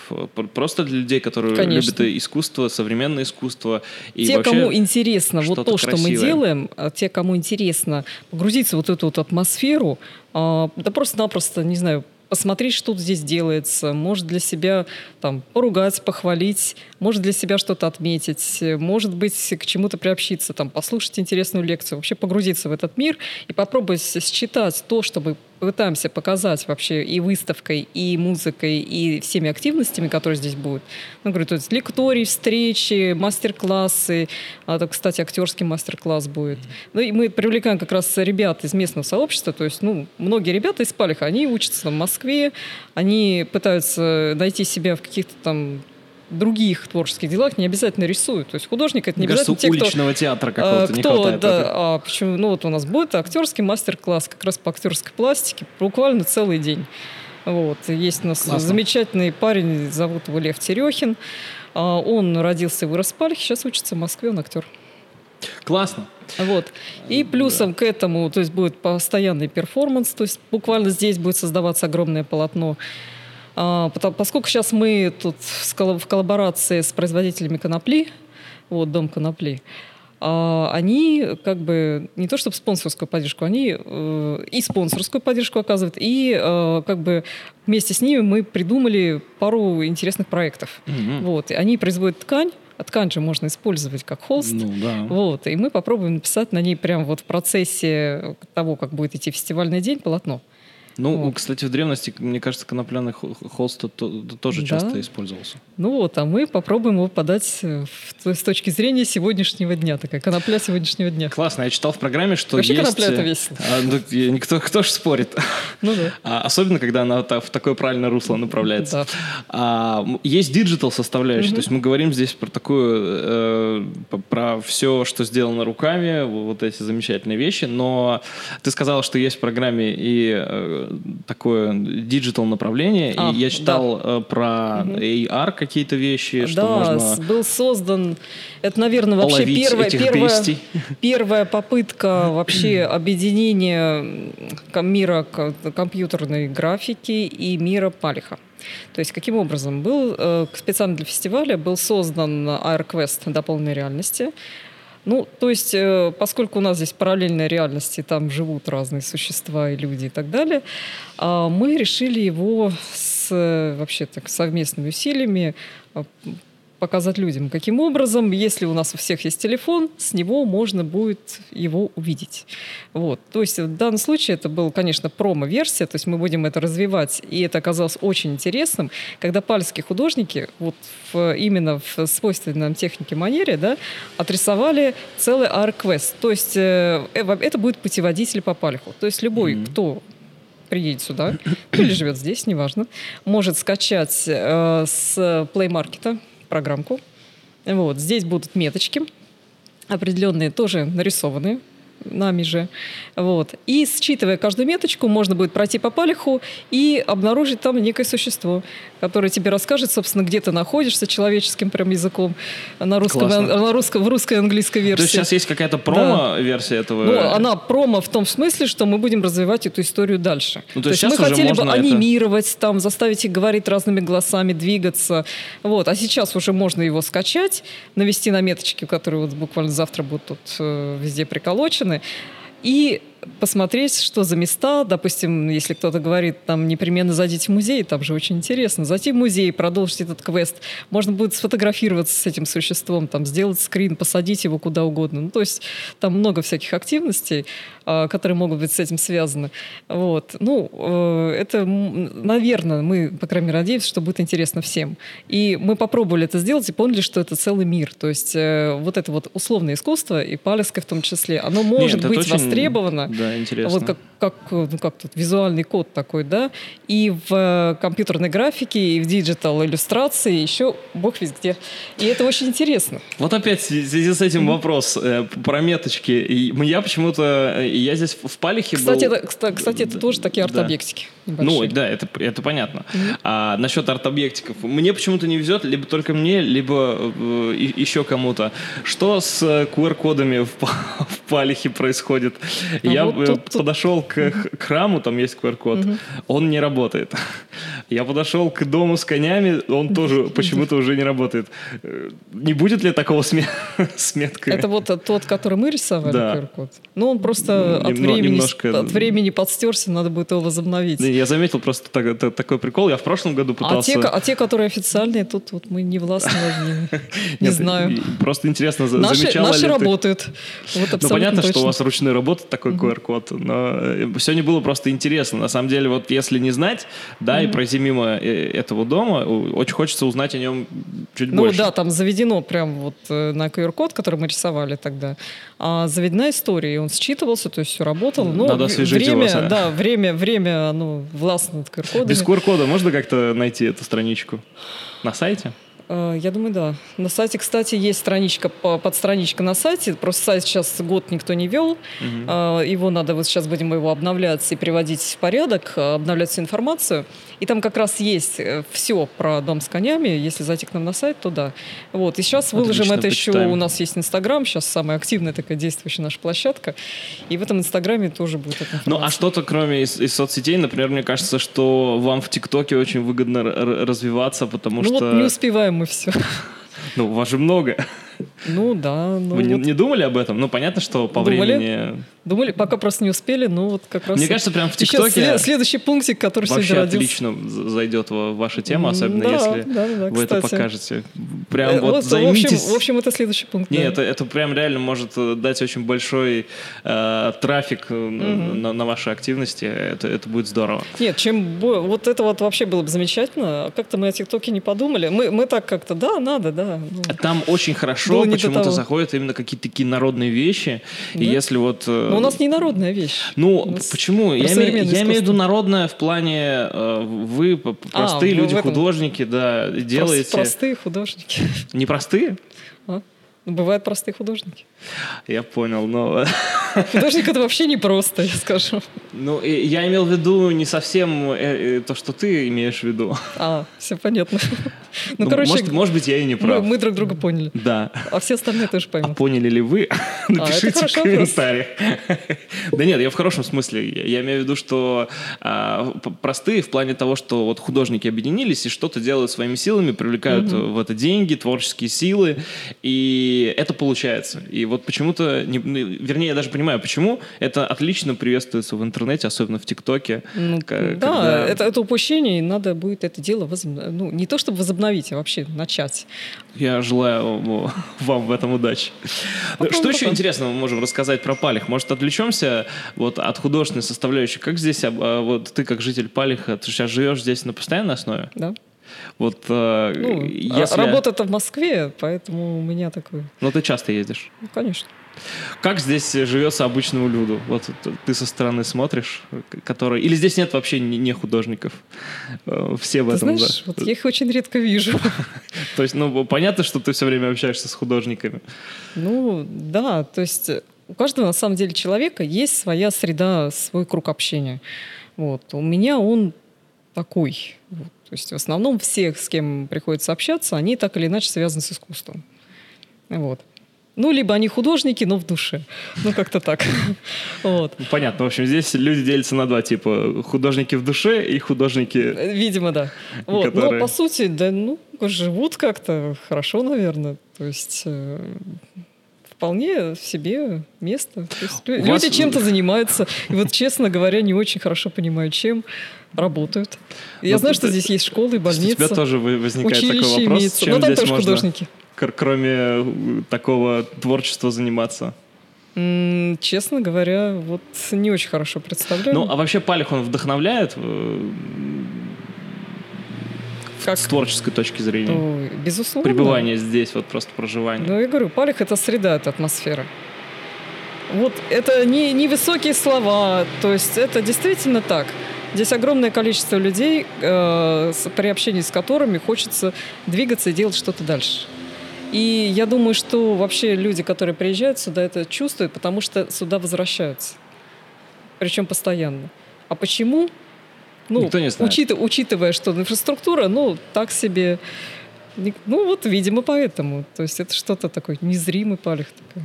просто для людей, которые Конечно. любят искусство, современное искусство. И те, кому интересно вот то, красивое. что мы делаем, а те, кому интересно погрузиться в вот эту вот атмосферу, а, да просто-напросто, не знаю, посмотреть, что здесь делается, может для себя там, поругать, похвалить, может для себя что-то отметить, может быть, к чему-то приобщиться, там, послушать интересную лекцию, вообще погрузиться в этот мир и попробовать считать то, чтобы пытаемся показать вообще и выставкой, и музыкой, и всеми активностями, которые здесь будут. Ну, говорю, то есть лектории, встречи, мастер-классы. А, то, кстати, актерский мастер-класс будет. Ну, и мы привлекаем как раз ребят из местного сообщества. То есть, ну, многие ребята из Палиха, они учатся в Москве, они пытаются найти себя в каких-то там других творческих делах не обязательно рисуют. То есть художник это не Мне обязательно кажется, те, уличного кто, театра какого-то кто, не хватает. Да, а почему? Ну вот у нас будет актерский мастер-класс как раз по актерской пластике, буквально целый день. Вот. Есть у нас Классно. замечательный парень, зовут его Лев Терехин. А, он родился в Пальхе, сейчас учится в Москве, он актер. Классно. Вот. И плюсом да. к этому, то есть будет постоянный перформанс, то есть буквально здесь будет создаваться огромное полотно а, поскольку сейчас мы тут в коллаборации с производителями конопли, вот Дом конопли, а, они как бы не то чтобы спонсорскую поддержку, они э, и спонсорскую поддержку оказывают, и э, как бы вместе с ними мы придумали пару интересных проектов. Mm-hmm. Вот, они производят ткань, а ткань же можно использовать как холст. Ну, да. Вот, и мы попробуем написать на ней прямо вот в процессе того, как будет идти фестивальный день, полотно. Ну, Вот. кстати, в древности, мне кажется, конопляный хо- холст то- то- тоже Да. часто использовался. Ну вот, а мы попробуем его подать э, с точки зрения сегодняшнего дня. Такая конопля сегодняшнего дня. Классно, я читал в программе, что Вообще есть... конопля это весело. а, ну, никто, кто же спорит? Ну да. А, особенно, когда она в такое правильное русло направляется. Да. А, есть digital составляющая, то есть мы говорим здесь про такую, э, про все, что сделано руками, вот эти замечательные вещи, но ты сказала, что есть в программе и э, такое digital направление, А, и я читал э, про AR какие-то вещи, что да, можно с- был создан, это, наверное, вообще первая, первая, первая попытка вообще объединения мира компьютерной графики и мира Палиха. То есть каким образом был э, специально для фестиваля был создан AirQuest дополненной реальности. Ну, то есть, э, поскольку у нас здесь параллельная реальность, и там живут разные существа и люди и так далее, а, мы решили его с э, вообще так совместными усилиями а, показать людям, каким образом, если у нас у всех есть телефон, с него можно будет его увидеть. Вот. То есть в данном случае это был, конечно, промо-версия, то есть мы будем это развивать, и это оказалось очень интересным, когда пальские художники вот в- именно в свойственной нам технике манере да, отрисовали целый AR-квест. То есть э, э, это будет путеводитель по пальху. То есть любой, кто приедет сюда, или живет здесь, неважно, может скачать э, с Play Market программку. Вот, здесь будут меточки определенные, тоже нарисованные нами же. Вот. И считывая каждую меточку, можно будет пройти по палиху и обнаружить там некое существо, которое тебе расскажет, собственно, где ты находишься человеческим прям языком на русском, Классно. на русском, в русской и английской версии. То есть сейчас есть какая-то промо-версия этого? Ну, она промо в том смысле, что мы будем развивать эту историю дальше. Ну, то есть мы хотели бы можно это- анимировать, там, заставить их говорить разными голосами, двигаться. Вот. А сейчас уже можно его скачать, навести на меточки, которые вот буквально завтра будут тут э, везде приколочены, и посмотреть, что за места. Допустим, если кто-то говорит, там, непременно зайдите в музей, там же очень интересно. Зайти в музей, продолжить этот квест. Можно будет сфотографироваться с этим существом, там, сделать скрин, посадить его куда угодно. Ну, то есть там много всяких активностей, а, которые могут быть с этим связаны. Вот. Ну, э, это, наверное, мы, по крайней мере, надеемся, что будет интересно всем. И мы попробовали это сделать и поняли, что это целый мир. То есть э, вот это вот условное искусство, и палехское в том числе, оно может это быть очень- востребовано. Да, интересно. Вот как, как, э, ну, как тут визуальный код такой, да, и в э, компьютерной графике, и в digital иллюстрации, еще бог весь где. И это очень интересно. Вот опять в связи с этим вопрос э, про меточки. И я почему-то, э, я здесь в Палехе Кстати, был... это, кста- кстати, это тоже такие Да. арт-объектики Ну, небольшие. да, это, это понятно. А насчет арт-объектиков. Мне почему-то не везет, либо только мне, либо э, еще кому-то. Что с э, QR-кодами в, па- в Палихе происходит? Ну, Я вот э, тут- подошел к храму, там есть QR-код, он не работает. Я подошел к дому с конями, он тоже почему-то уже не работает. Э, Не будет ли такого с, ме- с меткой? Это вот тот, который мы рисовали. QR-код. Ну, он просто от, времени, от времени подстерся, надо будет его возобновить. Я заметил просто та- такой прикол. Я в прошлом году А пытался... а те, которые официальные, тут вот мы не властны. Не знаю. Просто интересно, за- Наши, замечала наши ли ты- работают. Вот Ну, понятно, что у вас ручной работы такой QR-код, но э, сегодня было просто интересно. На самом деле, вот если не знать, да, и пройти мимо э, этого дома, очень хочется узнать о нем чуть Ну больше. да, там заведено прям вот э, на QR-код, который мы рисовали тогда, а, заведена история, и он считывался, то есть все работало. Но Надо в- освежить время, его, да, время, время, оно властно над QR-кодами. Без QR-кода можно как-то найти эту страничку? На сайте? Э, Я думаю, да. На сайте, кстати, есть страничка, по- подстраничка на сайте. Просто сайт сейчас год никто не вел. Э, Его надо, вот сейчас будем его обновлять и приводить в порядок, э, обновлять всю информацию. И там как раз есть все про дом с конями. Если зайти к нам на сайт, то да. Вот. И сейчас выложим Отлично, это еще. почитаем. У нас есть Инстаграм, сейчас самая активная такая действующая наша площадка. И в этом Инстаграме тоже будет эта информация. Ну, а что-то кроме из, из соцсетей, например, мне кажется, что вам в ТикТоке очень выгодно развиваться, потому Ну что... вот не успеваем мы все. Ну, у вас же много. Ну да. Ну, Вы не, вот не думали об этом? Ну, понятно, что по Думали. времени... Думали, пока просто не успели, но вот как раз... Мне кажется, прям в ТикТоке след- следующий пунктик, который Вообще сегодня родился. отлично зайдет в ваша тема, особенно да, если да, да, вы это кстати. покажете. Прям Э, вот, в общем- займитесь... В общем, это следующий пункт. Не, да. это, это прям реально может э, дать очень большой э, трафик э, на, на ваши активности. Это, это будет здорово. Нет, чем бо- вот это вот вообще было бы замечательно. Как-то мы о ТикТоке не подумали. Мы, мы так как-то, да, надо, да. Ну. Там очень хорошо почему-то заходят именно какие-то такие народные вещи. И если вот... э, Но у нас не народная вещь. Ну, почему? Я, имею, в виду народное в плане э, вы простые А, вы в люди, этом. художники, да, делаете. Простые художники. Не простые? А? Ну, Бывают простые художники. Я понял, но... Художник это вообще не просто, я скажу. Ну, я имел в виду не совсем э, э, то, что ты имеешь в виду. А, все понятно. Ну, Ну, короче, может, может быть, я и не мы, прав. мы друг друга поняли. Да. А все остальные тоже А поймут. поняли ли вы? Напишите в хороший вопрос. комментариях. Да нет, я в хорошем смысле. Я имею в виду, что а, простые в плане того, что вот художники объединились и что-то делают своими силами, привлекают в это деньги, творческие силы, и это получается. И вот почему-то, ну, вернее, я даже понимаю, почему это отлично приветствуется в интернете, особенно в ТикТоке. Ну, К- да, когда- это, это упущение, и надо будет это дело возобновить. Ну, не то чтобы возобновить, а вообще начать. Я желаю вам- в этом удачи. Попробуем Что еще интересного мы можем рассказать про Палих? Может, отвлечемся вот от художественной составляющей? Как здесь, об- а, вот ты как житель Палиха, ты сейчас живешь здесь на постоянной основе? Да? Вот э, Ну, если... а Работа-то в Москве, поэтому у меня такой, Ну, ты часто ездишь. ну, конечно. Как здесь живется обычному люду? Вот ты со стороны смотришь, который... Или здесь нет вообще не художников? Э, Все в Ты этом, знаешь, да. вот я их очень редко вижу. То есть, ну, понятно, что ты все время общаешься с художниками. Ну, да, то есть у каждого, на самом деле, человека есть своя среда, свой круг общения. Вот. У меня он такой. Вот. То есть в основном всех, с кем приходится общаться, они так или иначе связаны с искусством. Вот. Ну, либо они художники, но в душе. Ну, как-то так. Вот. Ну, Понятно. В общем, здесь люди делятся на два типа. Художники в душе и художники... Видимо, да. Вот. Которые- Но по сути, да, ну, живут как-то хорошо, наверное. То есть э, вполне в себе место. То есть люди вас- чем-то занимаются. И вот, честно говоря, не очень хорошо понимаю, чем работают. Я Ну, знаю, что ты- здесь есть школы, У тебя больницы, тоже возникает такой вопрос, имеется. чем Но там здесь тоже можно, художники. Кр- кроме э, такого творчества заниматься? Честно говоря, вот не очень хорошо представляю. Ну, а вообще Палих, он вдохновляет э, как с творческой точки зрения? Ну, безусловно. Пребывание здесь, вот просто проживание. Ну, я говорю, Палих — это среда, это атмосфера. Вот это не, не высокие слова, то есть это действительно так. Здесь огромное количество людей, э, с- при общении с которыми хочется двигаться и делать что-то дальше. И я думаю, что вообще люди, которые приезжают сюда, это чувствуют, потому что сюда возвращаются. Причем постоянно. А почему? Ну, Никто не знает. учит- учитывая, что инфраструктура, ну, так себе. Ну, вот, видимо, поэтому. То есть это что-то такое, незримый палех такой.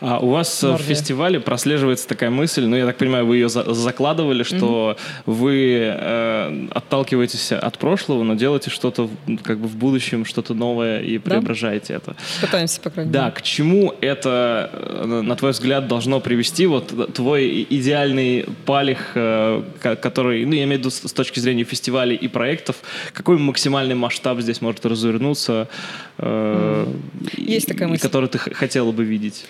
А у вас э, в фестивале прослеживается такая мысль, ну, я так понимаю, вы ее за- закладывали, что вы э, отталкиваетесь от прошлого, но делаете что-то как бы в будущем, что-то новое и преображаете это. Пытаемся, по крайней Да, мере. к чему это, э, на твой взгляд, должно привести? Вот твой и- идеальный палих, э, ко- который, ну, я имею в виду с точки зрения фестивалей и проектов, какой максимальный масштаб здесь может развернуться? э, Есть и- такая мысль. который ты хотела бы видеть?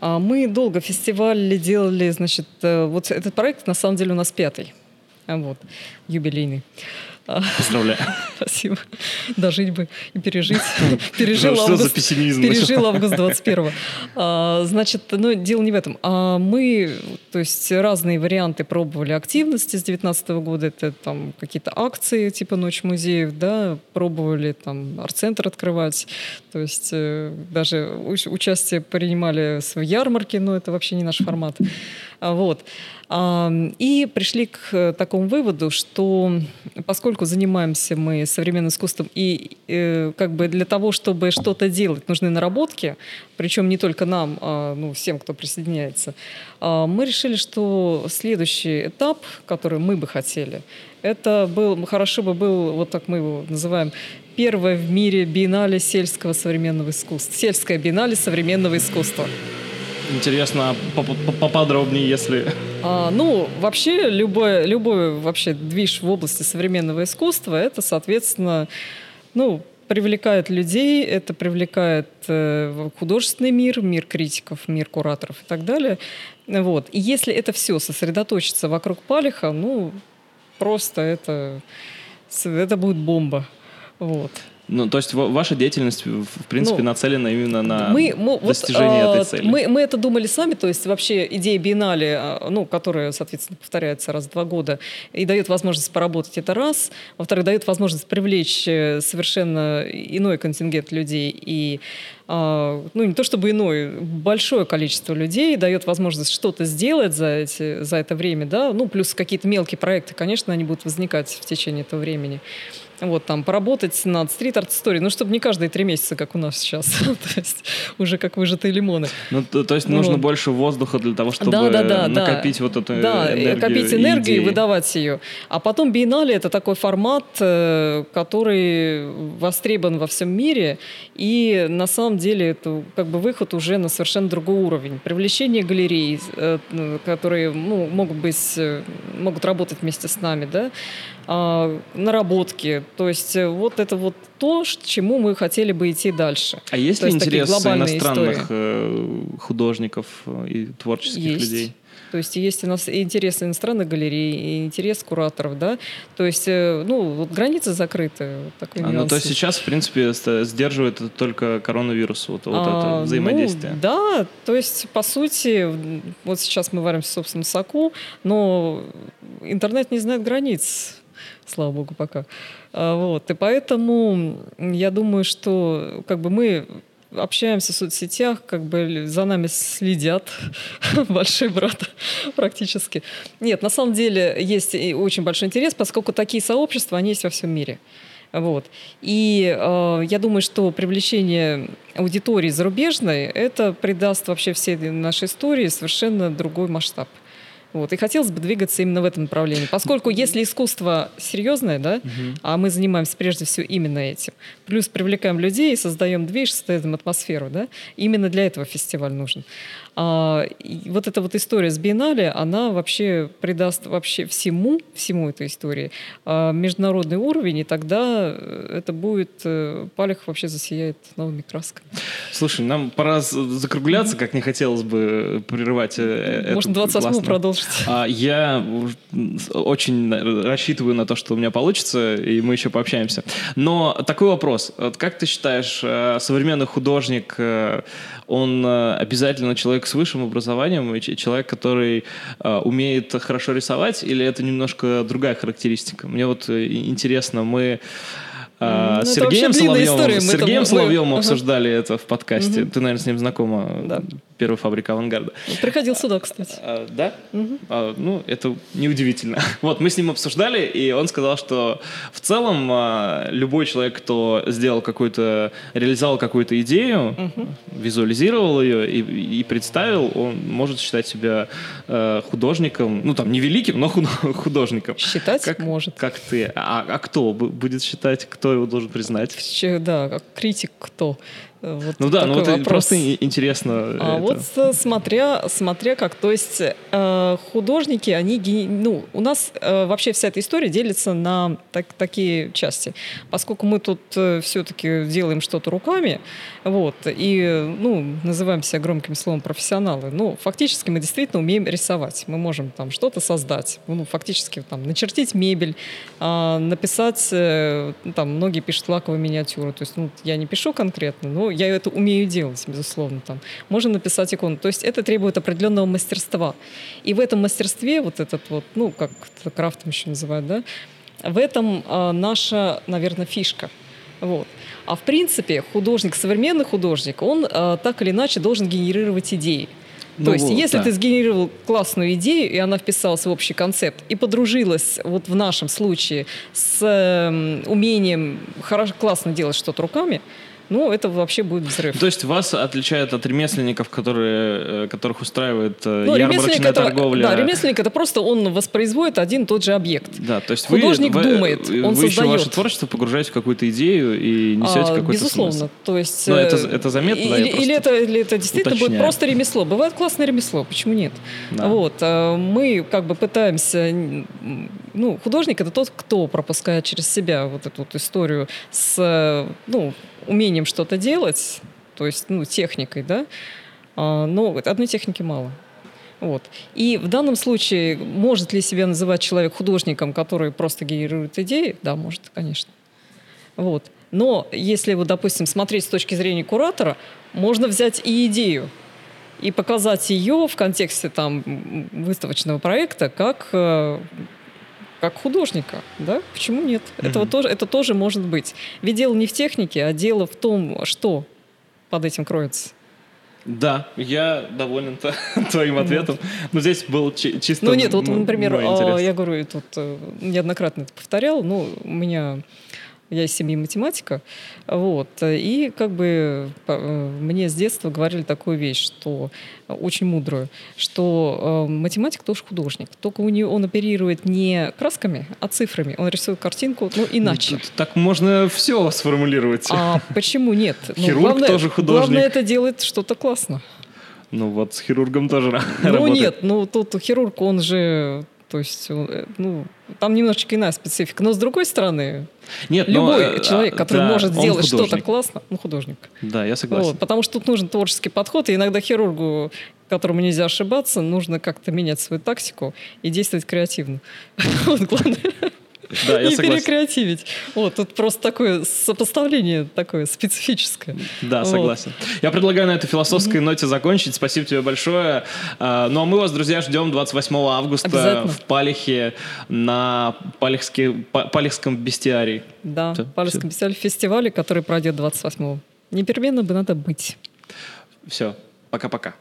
А мы долго фестиваль делали, значит, э, вот этот проект на самом деле у нас пятый. Вот, юбилейный. А, Поздравляю. Спасибо. Дожить бы и пережить. Пережил Что за август. пессимизм? Пережил август 21 а, Значит, ну, дело не в этом. А мы, то есть, разные варианты пробовали активности с 19 года. Это там какие-то акции, типа Ночь музеев, да, пробовали там арт-центр открывать. То есть, э, даже уч- участие принимали в ярмарке, но это вообще не наш формат. А, Вот. И пришли к э, такому выводу, что поскольку занимаемся мы современным искусством, и э, как бы для того, чтобы что-то делать, нужны наработки, причем не только нам, а ну, всем, кто присоединяется, а, мы решили, что следующий этап, который мы бы хотели, это был, хорошо бы был, вот так мы его называем, первое в мире биеннале сельского современного искусства. Сельское биеннале современного искусства. Интересно, поподробнее, если... А, ну, вообще, любой, любой вообще движ в области современного искусства, это, соответственно, ну, привлекает людей, это привлекает э, художественный мир, мир критиков, мир кураторов и так далее. Вот. И если это все сосредоточится вокруг Палиха, ну, просто это, это будет бомба. Вот. Ну, то есть ваша деятельность, в принципе, ну, нацелена именно на мы, мы, достижение вот, этой цели. Мы, мы это думали сами, то есть вообще идея биеннале, а, ну, которая, соответственно, повторяется раз в два года, и дает возможность поработать это раз, во-вторых, дает возможность привлечь э, совершенно иной контингент людей и а, ну, не то чтобы иной, большое количество людей дает возможность что-то сделать за, эти, за это время, да, ну, плюс какие-то мелкие проекты, конечно, они будут возникать в течение этого времени вот там поработать над стрит-арт-историей, ну, чтобы не каждые три месяца, как у нас сейчас, то есть уже как выжатые лимоны. Ну, то, то есть ну, нужно больше воздуха для того, чтобы да, да, да, накопить да. вот эту да, энергию накопить энергию и, и выдавать ее. А потом биеннале — это такой формат, э, который востребован во всем мире, и на самом деле это как бы выход уже на совершенно другой уровень. Привлечение галерей, э, которые ну, могут быть, э, могут работать вместе с нами, да, а, наработки. То есть э, вот это вот то, к чему мы хотели бы идти дальше. А есть то ли есть интерес иностранных истории? Э, художников э, и творческих есть. людей? То есть есть у нас и интерес иностранных галерей, и интерес кураторов, да. То есть, ну, вот границы закрыты. Такой а, ну, то есть сейчас, в принципе, сдерживает это только коронавирус, вот, вот а, это взаимодействие. Ну, да, то есть, по сути, вот сейчас мы варимся в собственном соку, но интернет не знает границ слава богу, пока. А, вот. И поэтому я думаю, что как бы мы общаемся в соцсетях, как бы за нами следят, большой брат практически. Нет, на самом деле есть очень большой интерес, поскольку такие сообщества, они есть во всем мире. Вот. И э, я думаю, что привлечение аудитории зарубежной, это придаст вообще всей нашей истории совершенно другой масштаб. Вот. И хотелось бы двигаться именно в этом направлении. Поскольку если искусство серьезное, да, угу. а мы занимаемся прежде всего именно этим, плюс привлекаем людей, создаем движ, создаем атмосферу, да, именно для этого фестиваль нужен. А, вот эта вот история с биеннале, она вообще придаст вообще всему, всему этой истории а, международный уровень, и тогда э, это будет, э, Палех вообще засияет новыми красками. Слушай, нам пора закругляться, как не хотелось бы прерывать э, Можно 28 продолжить. А, я очень рассчитываю на то, что у меня получится, и мы еще пообщаемся. Но такой вопрос. Как ты считаешь, современный художник, он обязательно человек человек с высшим образованием, человек, который э, умеет хорошо рисовать, или это немножко другая характеристика? Мне вот э, интересно, мы а, ну, с Сергеем Соловьевым, с Сергеем Соловьевым мы... обсуждали ага. это в подкасте. Угу. Ты, наверное, с ним знакома. Да. Первая фабрика авангарда. Приходил сюда, кстати. А, да? Угу. А, ну, это неудивительно. Вот, мы с ним обсуждали, и он сказал, что в целом а, любой человек, кто сделал какую-то, реализовал какую-то идею, угу. визуализировал ее и, и представил, он может считать себя э, художником, ну, там, не великим, но художником. Считать как, может. Как ты. А, а кто будет считать, кто его должен признать? Да, как критик кто. Вот ну да, ну вот вопрос. просто интересно. А это. вот э, смотря, смотря как, то есть э, художники, они, ну, у нас э, вообще вся эта история делится на так, такие части. Поскольку мы тут э, все-таки делаем что-то руками, вот, и, ну, называем себя громким словом профессионалы, ну, фактически мы действительно умеем рисовать. Мы можем там что-то создать, ну, фактически там начертить мебель, э, написать, э, там, многие пишут лаковые миниатюры, то есть, ну, я не пишу конкретно, но я это умею делать, безусловно. Там. Можно написать икону. То есть это требует определенного мастерства. И в этом мастерстве, вот этот вот, ну, как крафтом еще называют, да, в этом а, наша, наверное, фишка. Вот. А в принципе художник, современный художник, он а, так или иначе должен генерировать идеи. Ну, То есть, вот, если да. ты сгенерировал классную идею, и она вписалась в общий концепт, и подружилась, вот в нашем случае, с э, умением хорошо, классно делать что-то руками, ну, это вообще будет взрыв. То есть вас отличает от ремесленников, которые, э, которых устраивает э, Ну, ярмарочная это, торговля? да, ремесленник это просто он воспроизводит один и тот же объект. Да, то есть Художник вы, думает, вы, он вы еще создает. ваше творчество погружаете в какую-то идею и несете А, какой-то Безусловно. смысл. То есть, Ну, это- э, это заметно, Или, или это, или это действительно будет уточняю. просто ремесло. Бывает классное ремесло, почему нет? Да. Вот. э, Мы как бы пытаемся... Ну, художник — это тот, кто пропускает через себя вот эту вот историю с э, ну, умением что-то делать, то есть ну, техникой, да? А, Но одной техники мало. Вот. И в данном случае может ли себя называть человек художником, который просто генерирует идеи? Да, может, конечно. Вот. Но если, вот, допустим, смотреть с точки зрения куратора, можно взять и идею и показать ее в контексте там, выставочного проекта как, э, как художника. Да? Почему нет? Этого тоже, это тоже может быть. Ведь дело не в технике, а дело в том, что под этим кроется. Да, я доволен твоим ответом. Но здесь был чи- чисто Ну нет, вот, например, а, я говорю, тут э, неоднократно это повторял, ну, у меня я из семьи математика, вот, и как бы э, мне с детства говорили такую вещь, что э, очень мудрую, что э, математик тоже художник, только у него он оперирует не красками, а цифрами, он рисует картинку, ну, иначе. Тут Так можно все сформулировать. А почему нет? Ну, Хирург главное, тоже художник. Главное, это делает что-то классно. Ну вот с хирургом тоже Ну работает. нет, ну тут хирург, он же, то есть, э, ну, там немножечко иная специфика. Но с другой стороны, Нет, но, любой э, человек, а, который да, может сделать что-то классно, ну, художник. Да, я согласен. Вот, потому что тут нужен творческий подход, и иногда хирургу, которому нельзя ошибаться, нужно как-то менять свою тактику и действовать креативно. Вот главное. Да, я согласен. перекреативить. Вот, тут просто такое сопоставление такое специфическое. Да, согласен. Я предлагаю на этой философской ноте закончить. Спасибо тебе большое. А, Ну а мы вас, друзья, ждем 28 августа в Палихе на Палихском бестиарии. Да, в Палевском фестивале, который пройдет 28-го. Непременно бы надо быть. Все, пока-пока.